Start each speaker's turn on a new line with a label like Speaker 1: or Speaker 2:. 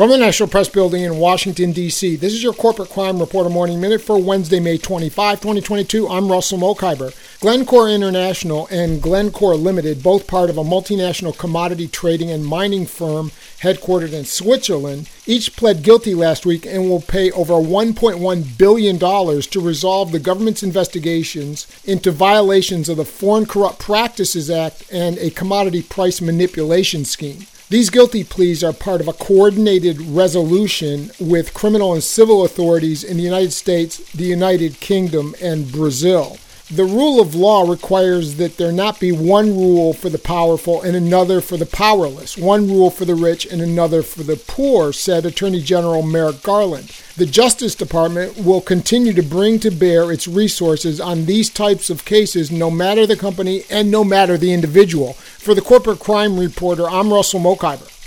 Speaker 1: From the National Press Building in Washington, D.C., this is your Corporate Crime Reporter Morning Minute for Wednesday, May 25, 2022. I'm Russell Mokhiber. Glencore International and Glencore Limited, both part of a multinational commodity trading and mining firm headquartered in Switzerland, each pled guilty last week and will pay over $1.1 billion to resolve the government's investigations into violations of the Foreign Corrupt Practices Act and a commodity price manipulation scheme. These guilty pleas are part of a coordinated resolution with criminal and civil authorities in the United States, the United Kingdom, and Brazil. The rule of law requires that there not be one rule for the powerful and another for the powerless, one rule for the rich and another for the poor, said Attorney General Merrick Garland. The Justice Department will continue to bring to bear its resources on these types of cases, no matter the company and no matter the individual. For the Corporate Crime Reporter, I'm Russell Mokhiber.